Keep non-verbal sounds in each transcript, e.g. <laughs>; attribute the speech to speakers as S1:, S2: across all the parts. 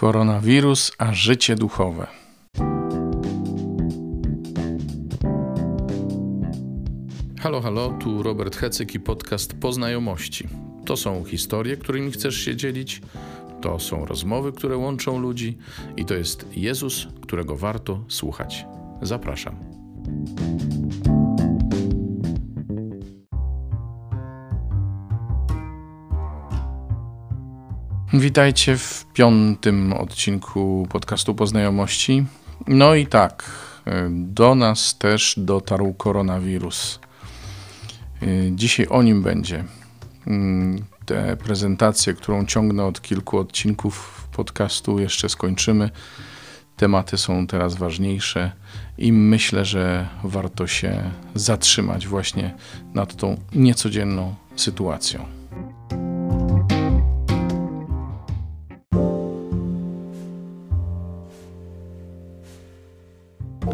S1: Koronawirus, a życie duchowe. Halo, halo, tu Robert Hecyk i podcast Poznajomości. To są historie, którymi chcesz się dzielić, to są rozmowy, które łączą ludzi i to jest Jezus, którego warto słuchać. Zapraszam. Witajcie w piątym odcinku podcastu Poznajomości. No i tak, do nas też dotarł koronawirus. Dzisiaj o nim będzie. Tę prezentację, którą ciągnę od kilku odcinków podcastu, jeszcze skończymy. Tematy są teraz ważniejsze i myślę, że warto się zatrzymać właśnie nad tą niecodzienną sytuacją.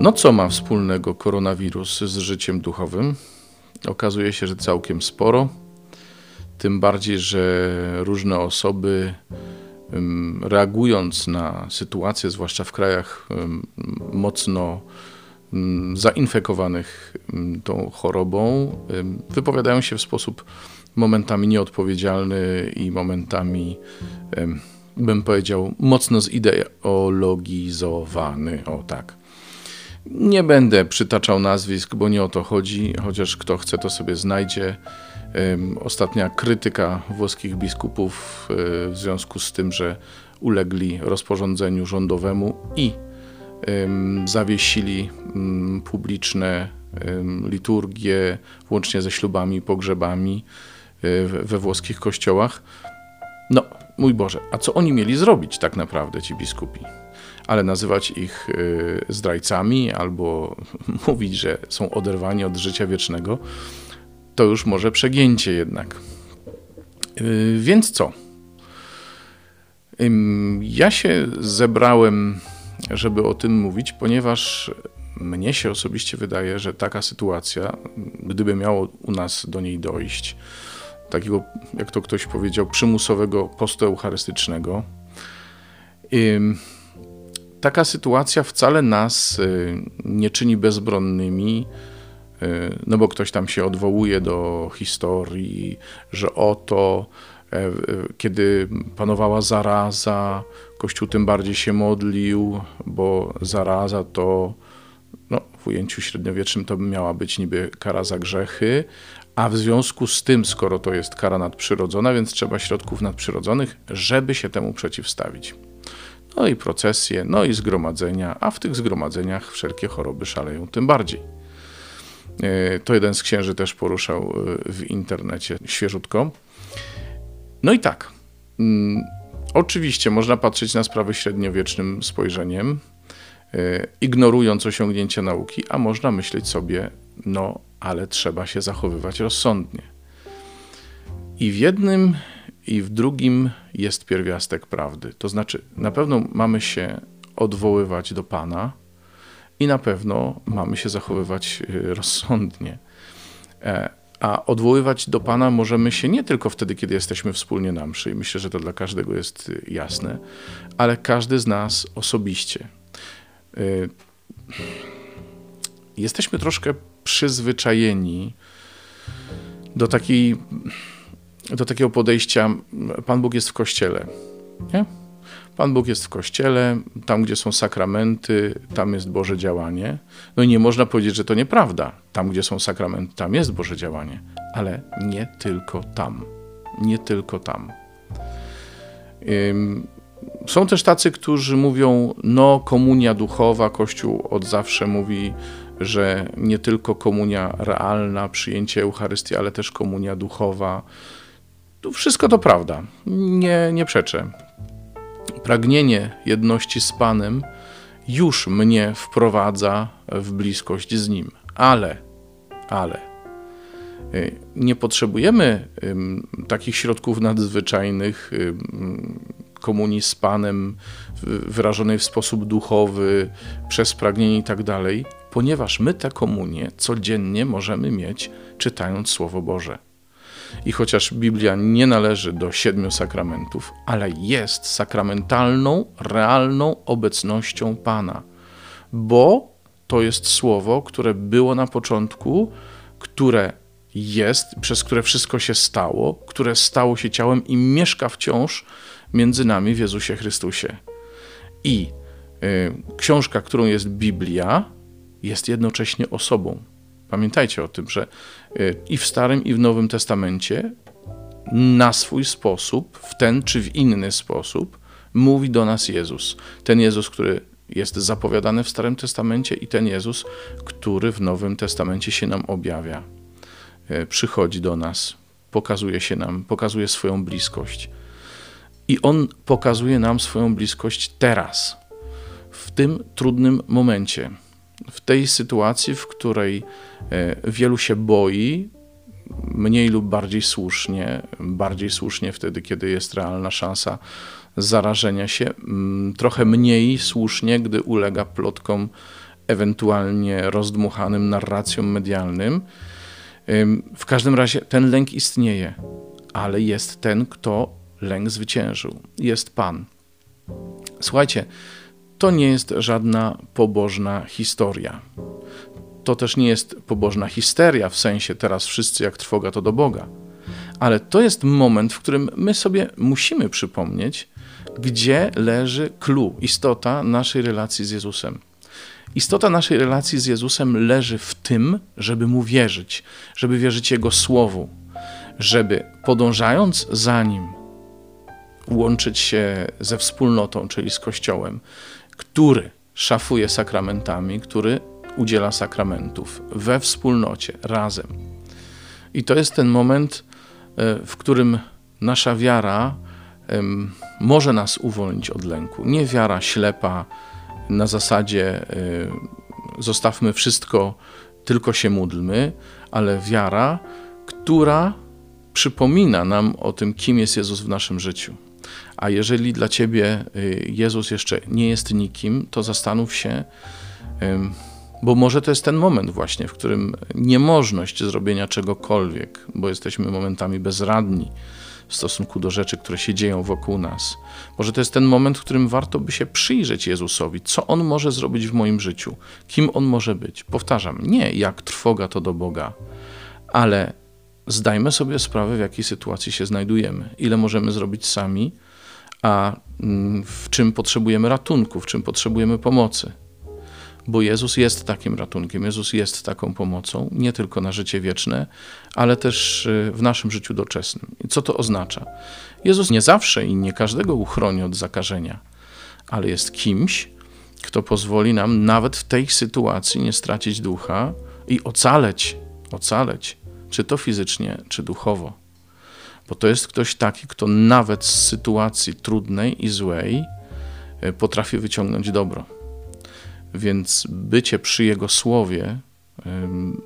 S1: No co ma wspólnego koronawirus z życiem duchowym? Okazuje się, że całkiem sporo. Tym bardziej, że różne osoby reagując na sytuację, zwłaszcza w krajach mocno zainfekowanych tą chorobą, wypowiadają się w sposób momentami nieodpowiedzialny i momentami, bym powiedział, mocno zideologizowany. O tak. Nie będę przytaczał nazwisk, bo nie o to chodzi, chociaż kto chce, to sobie znajdzie. Ostatnia krytyka włoskich biskupów e, w związku z tym, że ulegli rozporządzeniu rządowemu i zawiesili publiczne liturgie, łącznie ze ślubami, pogrzebami e, we włoskich kościołach. No, mój Boże, a co oni mieli zrobić tak naprawdę, ci biskupi? Ale nazywać ich y, zdrajcami albo <laughs> mówić, że są oderwani od życia wiecznego, to już może przegięcie jednak. Y, więc co? Ja się zebrałem, żeby o tym mówić, ponieważ mnie się osobiście wydaje, że taka sytuacja, gdyby miało u nas do niej dojść, takiego, jak to ktoś powiedział, przymusowego postu eucharystycznego, taka sytuacja wcale nas y, nie czyni bezbronnymi, y, no bo ktoś tam się odwołuje do historii, że oto, e, kiedy panowała zaraza, Kościół tym bardziej się modlił, bo zaraza to no, w ujęciu średniowiecznym to miała być niby kara za grzechy, a w związku z tym, skoro to jest kara nadprzyrodzona, więc trzeba środków nadprzyrodzonych, żeby się temu przeciwstawić no i procesje, no i zgromadzenia, a w tych zgromadzeniach wszelkie choroby szaleją tym bardziej. E, to jeden z księży też poruszał e, w internecie świeżutko. No i tak. Mm, oczywiście można patrzeć na sprawy średniowiecznym spojrzeniem, e, ignorując osiągnięcia nauki, a można myśleć sobie, no ale trzeba się zachowywać rozsądnie. I w jednym i w drugim jest pierwiastek prawdy. To znaczy, na pewno mamy się odwoływać do Pana i na pewno mamy się zachowywać y, rozsądnie. E, a odwoływać do Pana możemy się nie tylko wtedy, kiedy jesteśmy wspólnie na mszy, i myślę, że to dla każdego jest y, jasne, ale każdy z nas osobiście. Jesteśmy troszkę przyzwyczajeni do takiej do takiego podejścia, Pan Bóg jest w kościele. Nie? Pan Bóg jest w kościele, tam gdzie są sakramenty, tam jest Boże działanie. No i nie można powiedzieć, że to nieprawda. Tam gdzie są sakramenty, tam jest Boże działanie, ale nie tylko tam. Nie tylko tam. Są też tacy, którzy mówią, no, komunia duchowa, Kościół od zawsze mówi, że nie tylko komunia realna, przyjęcie Eucharystii, ale też komunia duchowa. Wszystko to prawda, nie, nie przeczę. Pragnienie jedności z Panem już mnie wprowadza w bliskość z Nim, ale, ale y, nie potrzebujemy takich środków nadzwyczajnych komunii z Panem wyrażonej w sposób duchowy, przez pragnienie i tak dalej, ponieważ my tę komunię codziennie możemy mieć czytając Słowo Boże. I chociaż Biblia nie należy do siedmiu sakramentów, ale jest sakramentalną, realną obecnością Pana, bo to jest słowo, które było na początku, które jest, przez które wszystko się stało, które stało się ciałem i mieszka wciąż między nami w Jezusie Chrystusie. I y, książka, którą jest Biblia, jest jednocześnie osobą. Pamiętajcie o tym, że y, i w Starym, i w Nowym Testamencie na swój sposób, w ten czy w inny sposób, mówi do nas Jezus. Ten Jezus, który jest zapowiadany w Starym Testamencie, i ten Jezus, który w Nowym Testamencie się nam objawia. Y, przychodzi do nas, pokazuje się nam, pokazuje swoją bliskość. I On pokazuje nam swoją bliskość teraz, w tym trudnym momencie, w tej sytuacji, w której e, wielu się boi, mniej lub bardziej słusznie, bardziej słusznie wtedy, kiedy jest realna szansa zarażenia się, trochę mniej słusznie, gdy ulega plotkom, ewentualnie rozdmuchanym narracjom medialnym. W każdym razie ten lęk istnieje, ale jest ten, kto lęk zwyciężył. Jest Pan. Słuchajcie, to nie jest żadna pobożna historia. To też nie jest pobożna histeria, w sensie teraz wszyscy jak trwoga to do Boga. Ale to jest moment, w którym my sobie musimy przypomnieć, gdzie leży clue, istota naszej relacji z Jezusem. Istota naszej relacji z Jezusem leży w tym, żeby mu wierzyć, żeby wierzyć Jego słowu, żeby podążając za nim, łączyć się ze wspólnotą, czyli z Kościołem, który szafuje sakramentami, który udziela sakramentów we wspólnocie, razem. I to jest ten moment, e, w którym nasza wiara może nas uwolnić od lęku. Nie wiara ślepa na zasadzie e, zostawmy wszystko, tylko się módlmy, ale wiara, która przypomina nam o tym, kim jest Jezus w naszym życiu. A jeżeli dla ciebie y, Jezus jeszcze nie jest nikim, to zastanów się, bo może to jest ten moment właśnie, w którym niemożność zrobienia czegokolwiek, bo jesteśmy momentami bezradni w stosunku do rzeczy, które się dzieją wokół nas. Może to jest ten moment, w którym warto by się przyjrzeć Jezusowi, co On może zrobić w moim życiu, kim On może być. Powtarzam, nie jak trwoga to do Boga, ale zdajmy sobie sprawę, w jakiej sytuacji się znajdujemy, ile możemy zrobić sami, a mm, w czym potrzebujemy ratunku, w czym potrzebujemy pomocy. Bo Jezus jest takim ratunkiem, Jezus jest taką pomocą, nie tylko na życie wieczne, ale też y, w naszym życiu doczesnym. I co to oznacza? Jezus nie zawsze i nie każdego uchroni od zakażenia, ale jest kimś, kto pozwoli nam nawet w tej sytuacji nie stracić ducha i ocaleć, ocaleć, czy to fizycznie, czy duchowo bo to jest ktoś taki, kto nawet z sytuacji trudnej i złej e, potrafi wyciągnąć dobro. Więc bycie przy Jego słowie,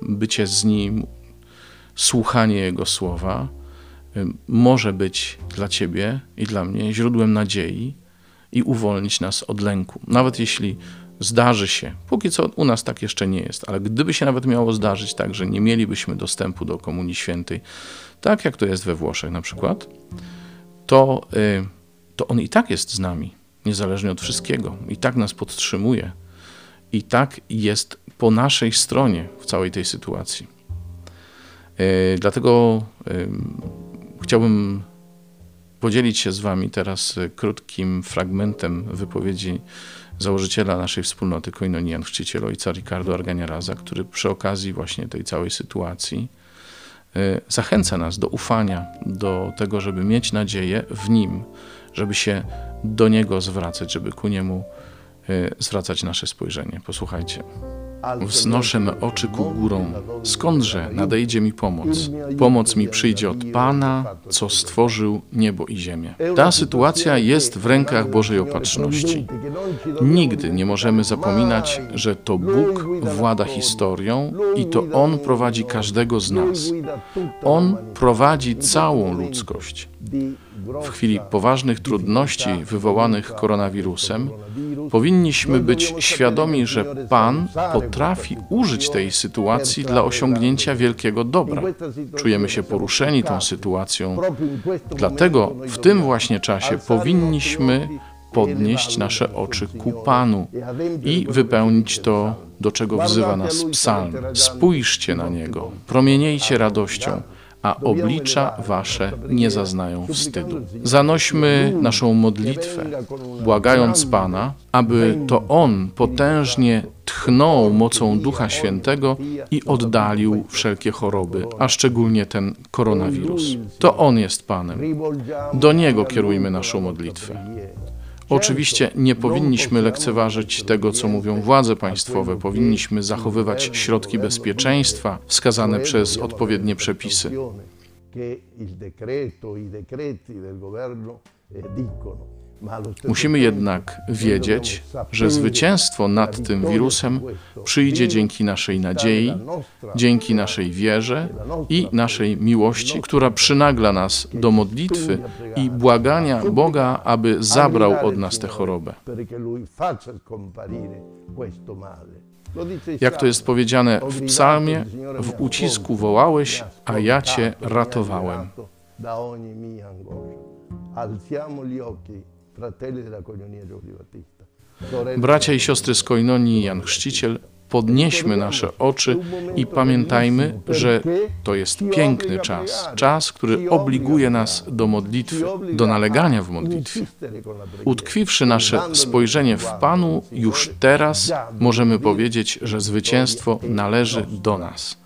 S1: bycie z Nim, słuchanie Jego słowa może być dla Ciebie i dla mnie źródłem nadziei i uwolnić nas od lęku. Nawet jeśli zdarzy się, póki co u nas tak jeszcze nie jest, ale gdyby się nawet miało zdarzyć tak, że nie mielibyśmy dostępu do Komunii Świętej, tak jak to jest we Włoszech na przykład, to, y, to On i tak jest z nami, niezależnie od wszystkiego, i tak nas podtrzymuje, i tak jest po naszej stronie w całej tej sytuacji. Y, dlatego y, chciałbym podzielić się z Wami teraz krótkim fragmentem wypowiedzi założyciela naszej wspólnoty Koinonian, chrzciciela ojca Ricardo Arganiaraza, który przy okazji właśnie tej całej sytuacji y, zachęca nas do ufania, do tego, żeby mieć nadzieję w Nim, żeby się do Niego zwracać, żeby ku Niemu y, zwracać nasze spojrzenie. Posłuchajcie. Wznoszę oczy ku górą. Skądże nadejdzie mi pomoc? Pomoc mi przyjdzie od Pana, co stworzył niebo i ziemię. Ta sytuacja jest w rękach Bożej opatrzności. Nigdy nie możemy zapominać, że to Bóg włada historią i to On prowadzi każdego z nas. On prowadzi całą ludzkość. W chwili poważnych trudności wywołanych koronawirusem, powinniśmy być świadomi, że Pan potrafi użyć tej sytuacji dla osiągnięcia wielkiego dobra. Czujemy się poruszeni tą sytuacją, dlatego w tym właśnie czasie powinniśmy podnieść nasze oczy ku Panu i wypełnić to, do czego wzywa nas psalm. Spójrzcie na Niego, promieniejcie radością, a oblicza wasze nie zaznają wstydu. Zanośmy naszą modlitwę, błagając Pana, aby to On potężnie tchnął mocą Ducha Świętego i oddalił wszelkie choroby, a szczególnie ten koronawirus. To On jest Panem. Do Niego kierujmy naszą modlitwę. Oczywiście nie powinniśmy lekceważyć tego, co mówią władze państwowe. Powinniśmy zachowywać środki bezpieczeństwa wskazane przez odpowiednie przepisy. Musimy jednak wiedzieć, że zwycięstwo nad tym wirusem przyjdzie dzięki naszej nadziei, dzięki naszej wierze i naszej miłości, która przynagla nas do modlitwy i błagania Boga, aby zabrał od nas tę chorobę. Jak to jest powiedziane w psalmie, w ucisku wołałeś, a ja cię ratowałem. Bracia i siostry z Koinonii Jan Chrzciciel, podnieśmy nasze oczy i pamiętajmy, że to jest piękny czas, czas, który obliguje nas do modlitwy, do nalegania w modlitwie. Utkwiwszy nasze spojrzenie w Panu, już teraz możemy powiedzieć, że zwycięstwo należy do nas.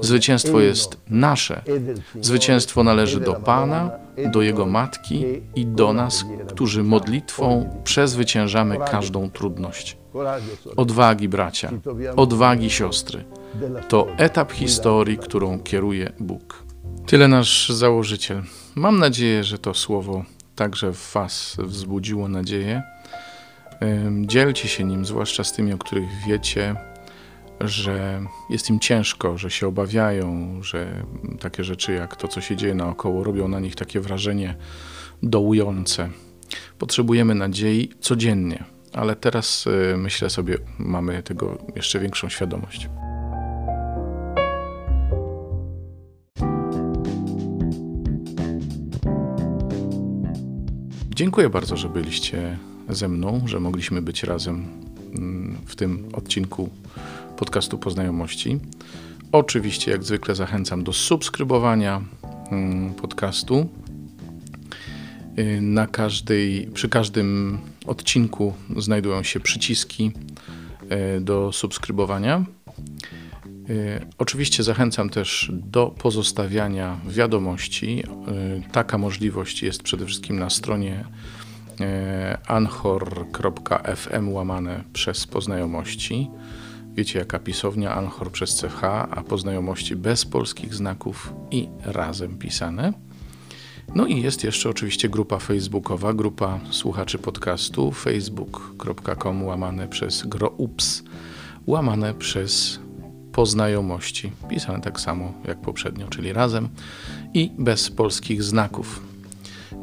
S1: Zwycięstwo jest nasze. Zwycięstwo należy do Pana, do Jego Matki i do nas, którzy modlitwą przezwyciężamy każdą trudność. Odwagi, bracia, odwagi, siostry. To etap historii, którą kieruje Bóg. Tyle nasz założyciel. Mam nadzieję, że to słowo także w Was wzbudziło nadzieję. Dzielcie się nim, zwłaszcza z tymi, o których wiecie że jest im ciężko, że się obawiają, że takie rzeczy jak to, co się dzieje naokoło, robią na nich takie wrażenie dołujące. Potrzebujemy nadziei codziennie, ale teraz y, myślę sobie, mamy tego jeszcze większą świadomość. Dziękuję bardzo, że byliście ze mną, że mogliśmy być razem mm, w tym odcinku podcastu Poznajomości. Oczywiście, jak zwykle, zachęcam do subskrybowania mm, podcastu. Y, na każdej, przy każdym odcinku znajdują się przyciski y, do subskrybowania. Y, oczywiście zachęcam też do pozostawiania wiadomości. Taka możliwość jest przede wszystkim na stronie anchor.fm łamane przez poznajomości. Wiecie, jaka pisownia Anchor przez CH, a po znajomości bez polskich znaków i razem pisane. No i jest jeszcze oczywiście grupa facebookowa, grupa słuchaczy podcastu facebook.com łamane przez groups, łamane przez poznajomości, pisane tak samo jak poprzednio, czyli razem i bez polskich znaków.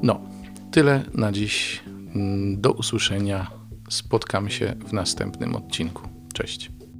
S1: No, tyle na dziś. Do usłyszenia. Spotkamy się w następnym odcinku. Cześć.